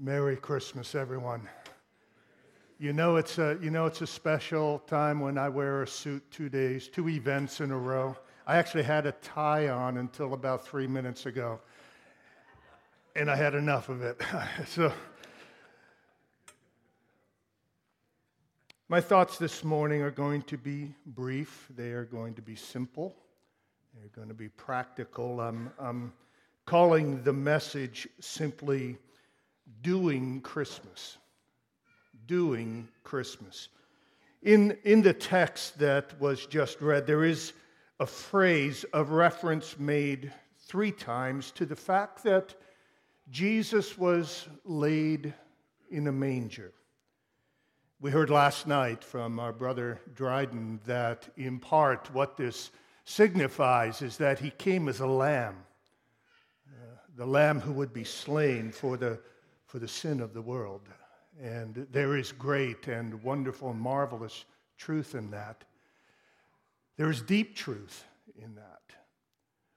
Merry Christmas, everyone. You know it's a you know it's a special time when I wear a suit two days, two events in a row. I actually had a tie on until about three minutes ago, and I had enough of it. so, my thoughts this morning are going to be brief. They are going to be simple. They're going to be practical. I'm, I'm calling the message simply doing Christmas. Doing Christmas. In, in the text that was just read, there is a phrase of reference made three times to the fact that Jesus was laid in a manger. We heard last night from our brother Dryden that, in part, what this signifies is that he came as a lamb, uh, the lamb who would be slain for the for the sin of the world. And there is great and wonderful and marvelous truth in that. There is deep truth in that.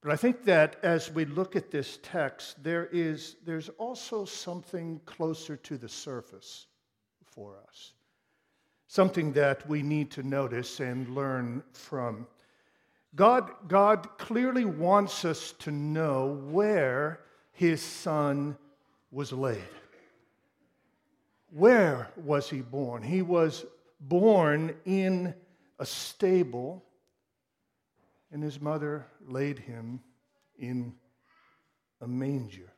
But I think that as we look at this text, there is, there's also something closer to the surface for us, something that we need to notice and learn from. God, God clearly wants us to know where his son was laid. Where was he born? He was born in a stable, and his mother laid him in a manger.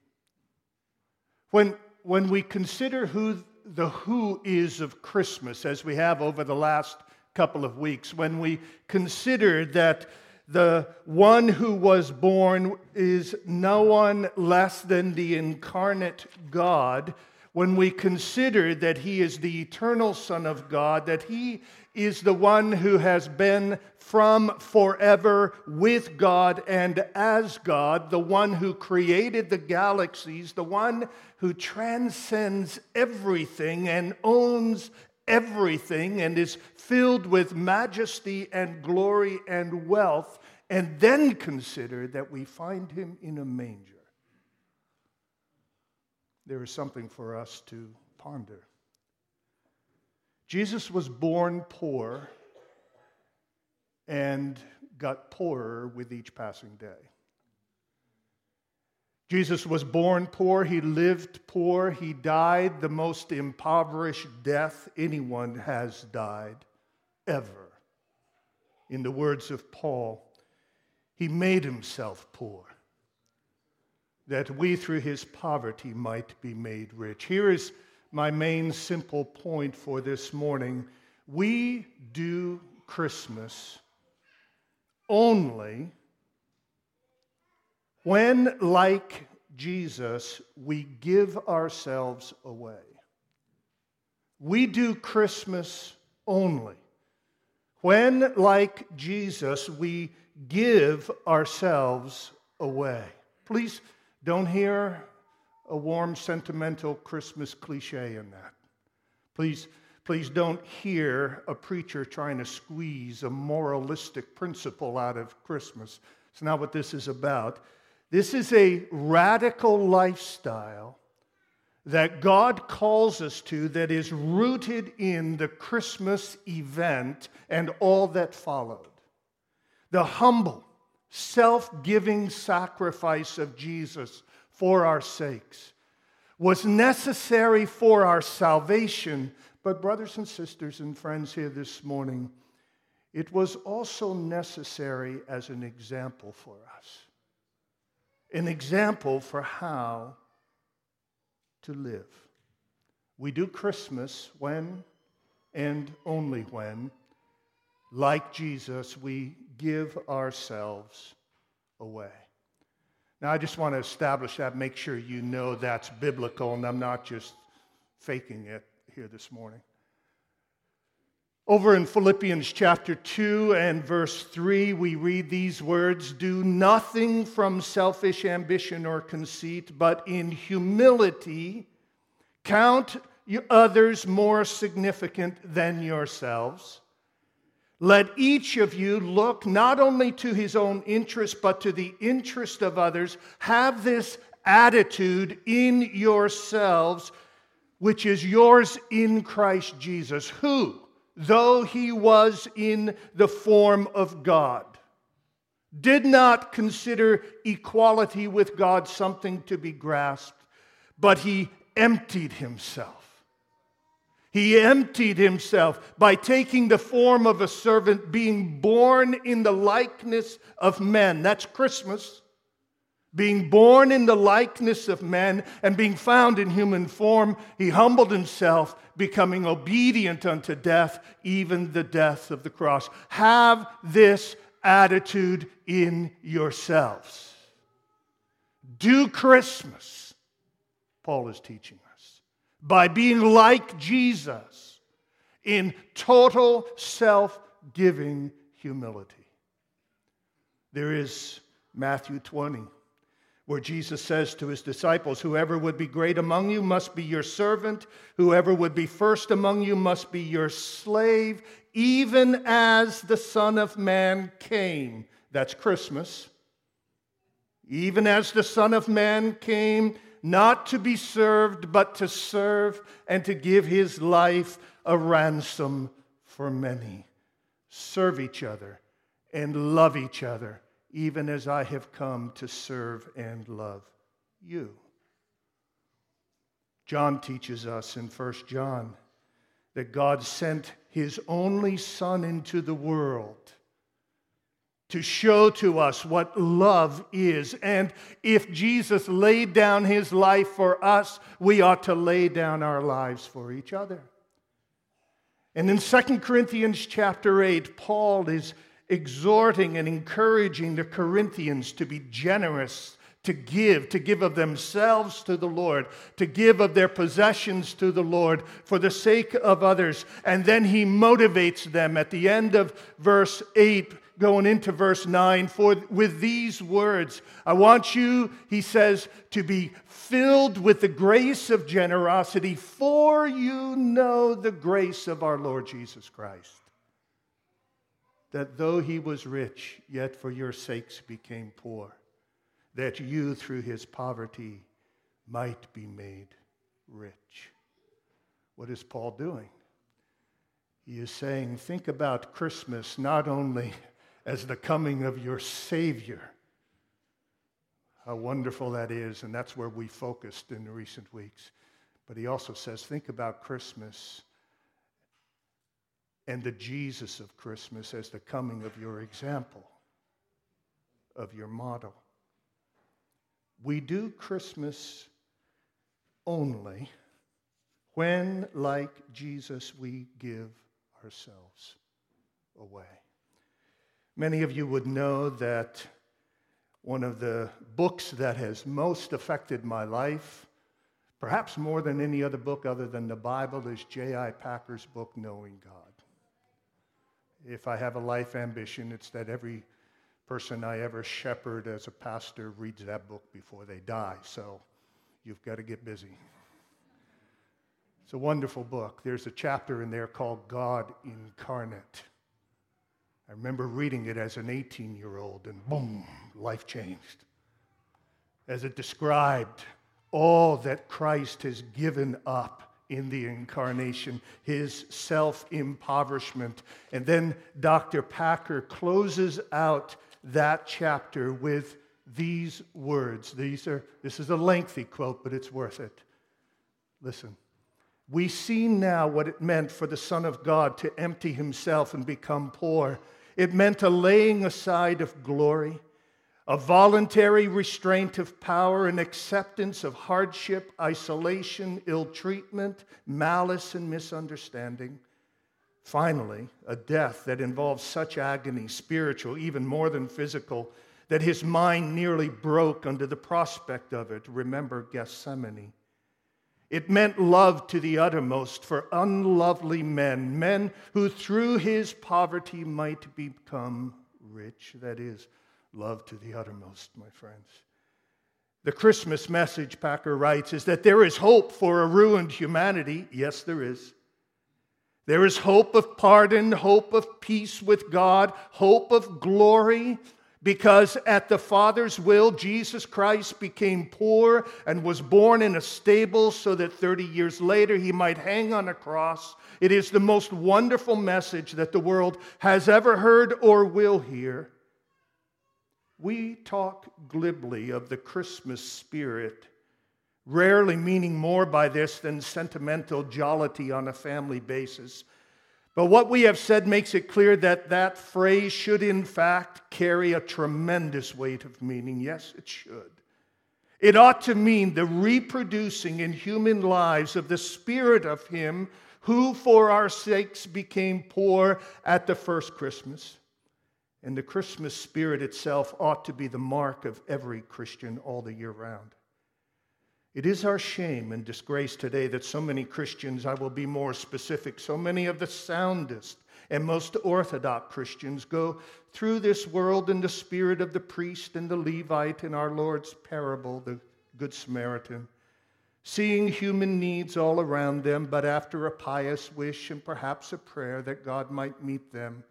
When, when we consider who the who is of Christmas, as we have over the last couple of weeks, when we consider that the one who was born is no one less than the incarnate God, when we consider that he is the eternal Son of God, that he is the one who has been from forever with God and as God, the one who created the galaxies, the one who transcends everything and owns everything and is filled with majesty and glory and wealth and then consider that we find him in a manger, there is something for us to ponder. Jesus was born poor and got poorer with each passing day. Jesus was born poor, he lived poor, he died the most impoverished death anyone has died ever. In the words of Paul, he made himself poor that we through his poverty might be made rich. Here is my main simple point for this morning. We do Christmas only when, like Jesus, we give ourselves away. We do Christmas only when, like Jesus, we give ourselves away. Please don't hear a warm, sentimental Christmas cliche in that. Please, please don't hear a preacher trying to squeeze a moralistic principle out of Christmas. It's not what this is about. This is a radical lifestyle that God calls us to that is rooted in the Christmas event and all that followed. The humble, self giving sacrifice of Jesus for our sakes was necessary for our salvation. But, brothers and sisters and friends here this morning, it was also necessary as an example for us. An example for how to live. We do Christmas when and only when, like Jesus, we give ourselves away. Now, I just want to establish that, make sure you know that's biblical, and I'm not just faking it here this morning. Over in Philippians chapter 2 and verse 3, we read these words Do nothing from selfish ambition or conceit, but in humility count others more significant than yourselves. Let each of you look not only to his own interest, but to the interest of others. Have this attitude in yourselves which is yours in Christ Jesus, who, though he was in the form of God, did not consider equality with God something to be grasped, but he emptied himself. He emptied himself by taking the form of a servant, being born in the likeness of men. That's Christmas. Being born in the likeness of men and being found in human form, he humbled himself, becoming obedient unto death, even the death of the cross. Have this attitude in yourselves. Do Christmas, Paul is teaching us, by being like Jesus in total self giving humility. There is Matthew 20 where Jesus says to his disciples, Whoever would be great among you must be your servant, whoever would be first among you must be your slave, even as the Son of Man came. That's Christmas. Even as the Son of Man came, not to be served, but to serve and to give his life a ransom for many. Serve each other and love each other even as I have come to serve and love you. John teaches us in 1 John that God sent his only Son into the world to show to us what love is. And if Jesus laid down his life for us, we ought to lay down our lives for each other. And in 2 Corinthians chapter 8, Paul is exhorting and encouraging the Corinthians to be generous, to give, to give of themselves to the Lord, to give of their possessions to the Lord for the sake of others. And then he motivates them at the end of verse 8 going into verse 9 for with these words i want you he says to be filled with the grace of generosity for you know the grace of our lord jesus christ that though he was rich, yet for your sakes became poor, that you through his poverty might be made rich. What is Paul doing? He is saying, think about Christmas not only as the coming of your Savior, how wonderful that is, and that's where we focused in the recent weeks. But he also says, think about Christmas and the Jesus of Christmas as the coming of your example, of your model. We do Christmas only when, like Jesus, we give ourselves away. Many of you would know that one of the books that has most affected my life, perhaps more than any other book other than the Bible, is J.I. Packer's book, Knowing God if I have a life ambition, it's that every person I ever shepherd as a pastor reads that book before they die. So you've got to get busy. It's a wonderful book. There's a chapter in there called God Incarnate. I remember reading it as an 18 year old, and boom, life changed. As it described all that Christ has given up in the incarnation, his self impoverishment. And then Dr. Packer closes out that chapter with these words. These are, this is a lengthy quote, but it's worth it. Listen. We see now what it meant for the Son of God to empty himself and become poor. It meant a laying aside of glory a voluntary restraint of power, an acceptance of hardship, isolation, ill treatment, malice, and misunderstanding. Finally, a death that involved such agony, spiritual, even more than physical, that his mind nearly broke under the prospect of it. Remember Gethsemane. It meant love to the uttermost for unlovely men, men who through his poverty might become rich. That is, love to the uttermost, my friends. The Christmas message, Packer writes, is that there is hope for a ruined humanity. Yes, there is. There is hope of pardon, hope of peace with God, hope of glory, Because at the Father's will, Jesus Christ became poor and was born in a stable so that 30 years later he might hang on a cross. It is the most wonderful message that the world has ever heard or will hear. We talk glibly of the Christmas spirit, rarely meaning more by this than sentimental jollity on a family basis. But what we have said makes it clear that that phrase should, in fact, carry a tremendous weight of meaning. Yes, it should. It ought to mean the reproducing in human lives of the Spirit of Him who, for our sakes, became poor at the first Christmas. And the Christmas spirit itself ought to be the mark of every Christian all the year round. It is our shame and disgrace today that so many Christians, I will be more specific, so many of the soundest and most orthodox Christians go through this world in the spirit of the priest and the Levite in our Lord's parable, the Good Samaritan, seeing human needs all around them, but after a pious wish and perhaps a prayer that God might meet them,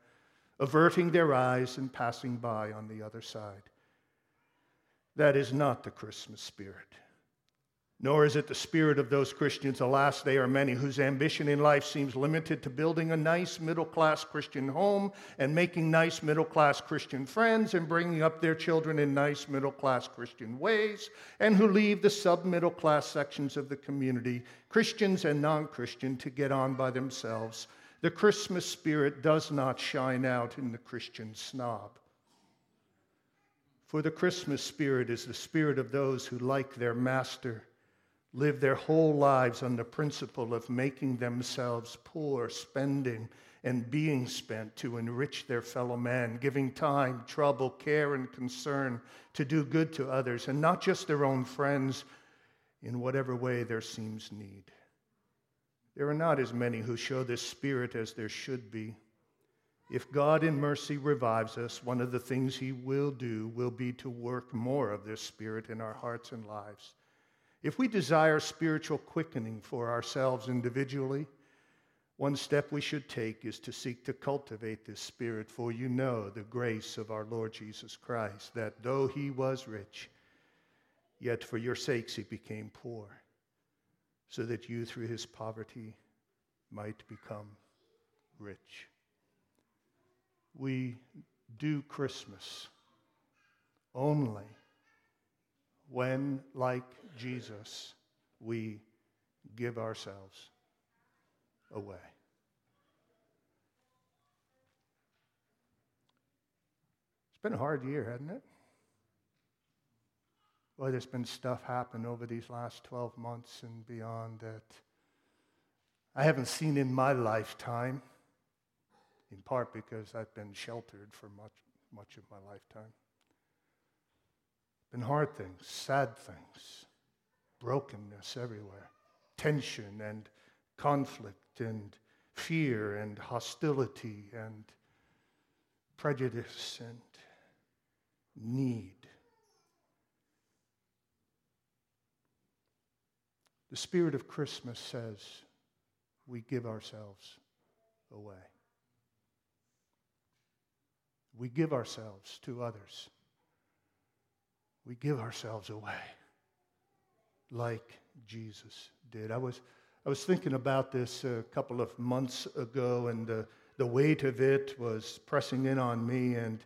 averting their eyes and passing by on the other side. That is not the Christmas spirit. Nor is it the spirit of those Christians, alas, they are many, whose ambition in life seems limited to building a nice middle class Christian home and making nice middle class Christian friends and bringing up their children in nice middle class Christian ways, and who leave the sub middle class sections of the community, Christians and non Christian, to get on by themselves. The Christmas spirit does not shine out in the Christian snob. For the Christmas spirit is the spirit of those who, like their master, live their whole lives on the principle of making themselves poor, spending and being spent to enrich their fellow man, giving time, trouble, care, and concern to do good to others, and not just their own friends in whatever way there seems need. There are not as many who show this spirit as there should be. If God in mercy revives us, one of the things He will do will be to work more of this spirit in our hearts and lives. If we desire spiritual quickening for ourselves individually, one step we should take is to seek to cultivate this spirit, for you know the grace of our Lord Jesus Christ, that though he was rich, yet for your sakes he became poor, so that you through his poverty might become rich. We do Christmas only when, like Jesus, we give ourselves away. It's been a hard year, hasn't it? Boy, there's been stuff happen over these last 12 months and beyond that I haven't seen in my lifetime, in part because I've been sheltered for much, much of my lifetime. Been hard things, sad things, brokenness everywhere, tension and conflict and fear and hostility and prejudice and need. The spirit of Christmas says we give ourselves away. We give ourselves to others we give ourselves away like Jesus did. I was, I was thinking about this a couple of months ago, and the, the weight of it was pressing in on me. And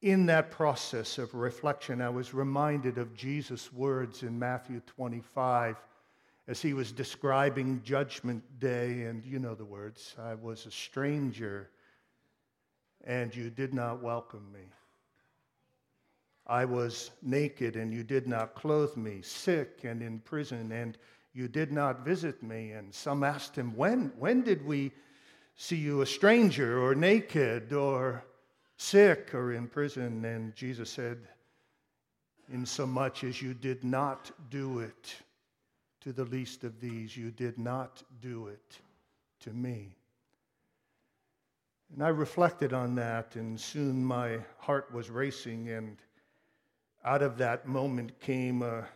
in that process of reflection, I was reminded of Jesus' words in Matthew 25 as he was describing Judgment Day. And you know the words I was a stranger, and you did not welcome me. I was naked and you did not clothe me, sick and in prison and you did not visit me. And some asked him, When, when did we see you a stranger or naked or sick or in prison? And Jesus said, In so much as you did not do it to the least of these, you did not do it to me. And I reflected on that, and soon my heart was racing and out of that moment came a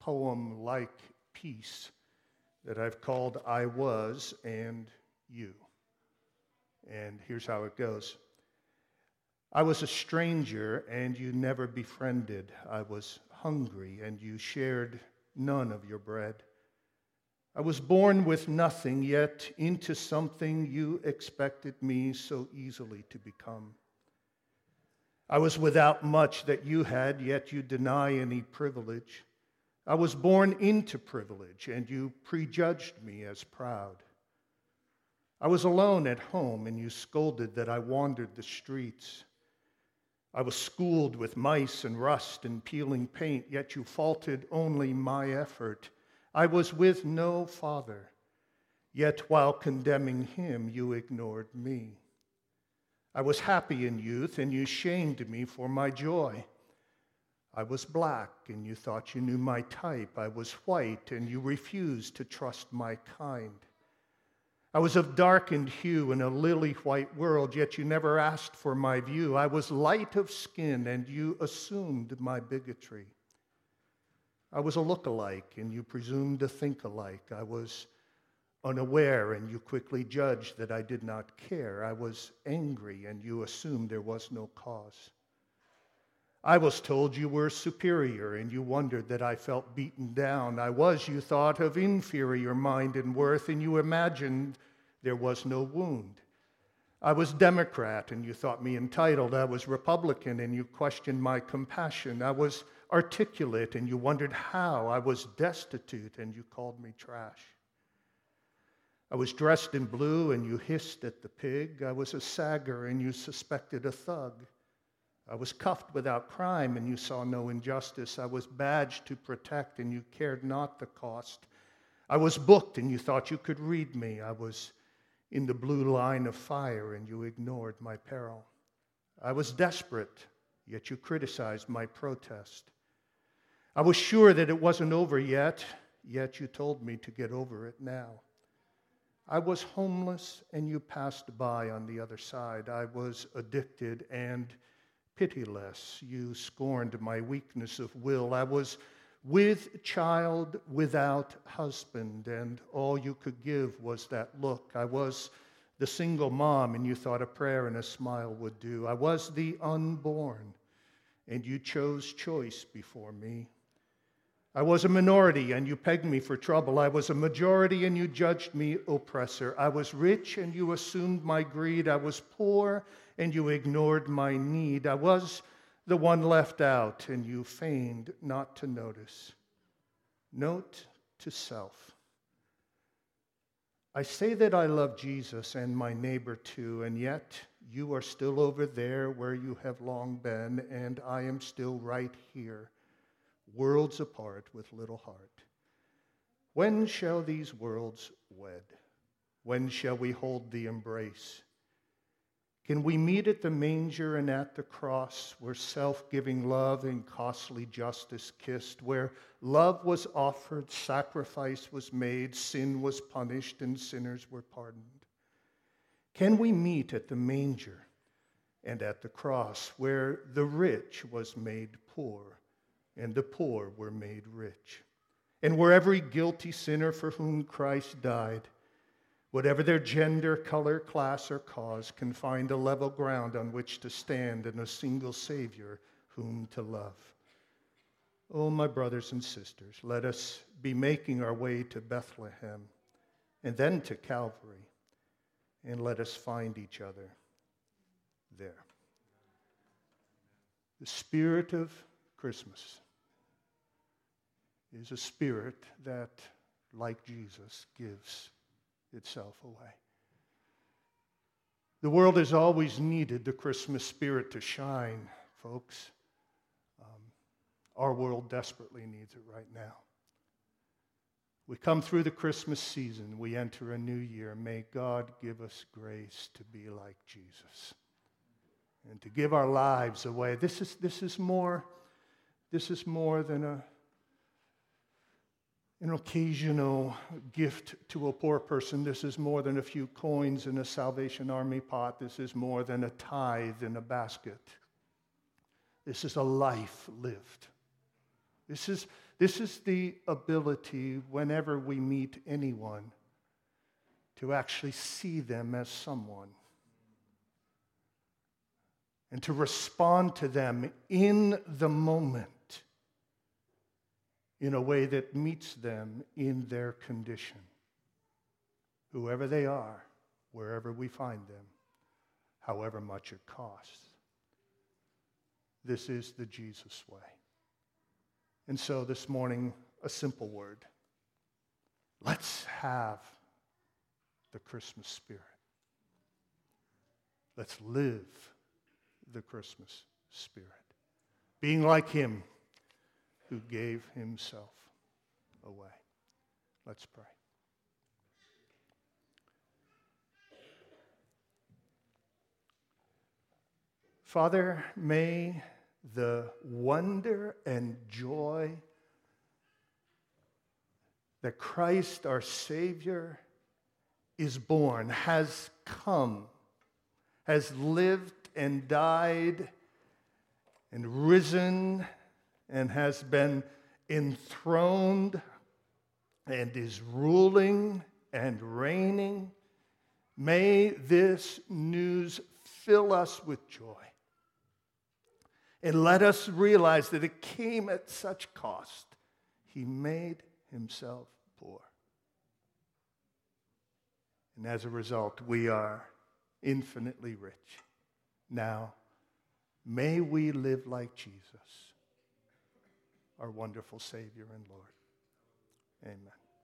poem like piece that I've called I Was and You. And here's how it goes I was a stranger and you never befriended. I was hungry and you shared none of your bread. I was born with nothing, yet into something you expected me so easily to become. I was without much that you had, yet you deny any privilege. I was born into privilege, and you prejudged me as proud. I was alone at home, and you scolded that I wandered the streets. I was schooled with mice and rust and peeling paint, yet you faulted only my effort. I was with no father, yet while condemning him, you ignored me. I was happy in youth, and you shamed me for my joy. I was black, and you thought you knew my type. I was white, and you refused to trust my kind. I was of darkened hue in a lily white world, yet you never asked for my view. I was light of skin, and you assumed my bigotry. I was a look-alike, and you presumed to think alike. I was unaware, and you quickly judged that I did not care. I was angry, and you assumed there was no cause. I was told you were superior, and you wondered that I felt beaten down. I was, you thought, of inferior mind and worth, and you imagined there was no wound. I was Democrat, and you thought me entitled. I was Republican, and you questioned my compassion. I was articulate, and you wondered how. I was destitute, and you called me trash. I was dressed in blue, and you hissed at the pig. I was a sagger, and you suspected a thug. I was cuffed without crime, and you saw no injustice. I was badged to protect, and you cared not the cost. I was booked, and you thought you could read me. I was in the blue line of fire, and you ignored my peril. I was desperate, yet you criticized my protest. I was sure that it wasn't over yet, yet you told me to get over it now. I was homeless, and you passed by on the other side. I was addicted, and pitiless. You scorned my weakness of will. I was with child without husband, and all you could give was that look. I was the single mom, and you thought a prayer and a smile would do. I was the unborn, and you chose choice before me. I was a minority, and you pegged me for trouble. I was a majority, and you judged me oppressor. I was rich, and you assumed my greed. I was poor, and you ignored my need. I was the one left out, and you feigned not to notice. Note to self. I say that I love Jesus and my neighbor too, and yet you are still over there where you have long been, and I am still right here, worlds apart with little heart. When shall these worlds wed? When shall we hold the embrace? Can we meet at the manger and at the cross where self giving love and costly justice kissed, where love was offered, sacrifice was made, sin was punished, and sinners were pardoned? Can we meet at the manger and at the cross where the rich was made poor and the poor were made rich, and where every guilty sinner for whom Christ died whatever their gender, color, class, or cause, can find a level ground on which to stand and a single Savior whom to love. Oh, my brothers and sisters, let us be making our way to Bethlehem and then to Calvary, and let us find each other there. The spirit of Christmas is a spirit that, like Jesus, gives itself away. The world has always needed the Christmas spirit to shine, folks. Um, our world desperately needs it right now. We come through the Christmas season, we enter a new year. May God give us grace to be like Jesus and to give our lives away. This is, this is, more, this is more than a an occasional gift to a poor person. This is more than a few coins in a Salvation Army pot. This is more than a tithe in a basket. This is a life lived. This is, this is the ability, whenever we meet anyone, to actually see them as someone and to respond to them in the moment in a way that meets them in their condition, whoever they are, wherever we find them, however much it costs. This is the Jesus way. And so this morning, a simple word. Let's have the Christmas spirit. Let's live the Christmas spirit. Being like him who gave himself away. Let's pray. Father, may the wonder and joy that Christ, our Savior, is born, has come, has lived and died and risen and has been enthroned and is ruling and reigning. May this news fill us with joy. And let us realize that it came at such cost. He made himself poor. And as a result, we are infinitely rich. Now, may we live like Jesus, our wonderful Savior and Lord. Amen.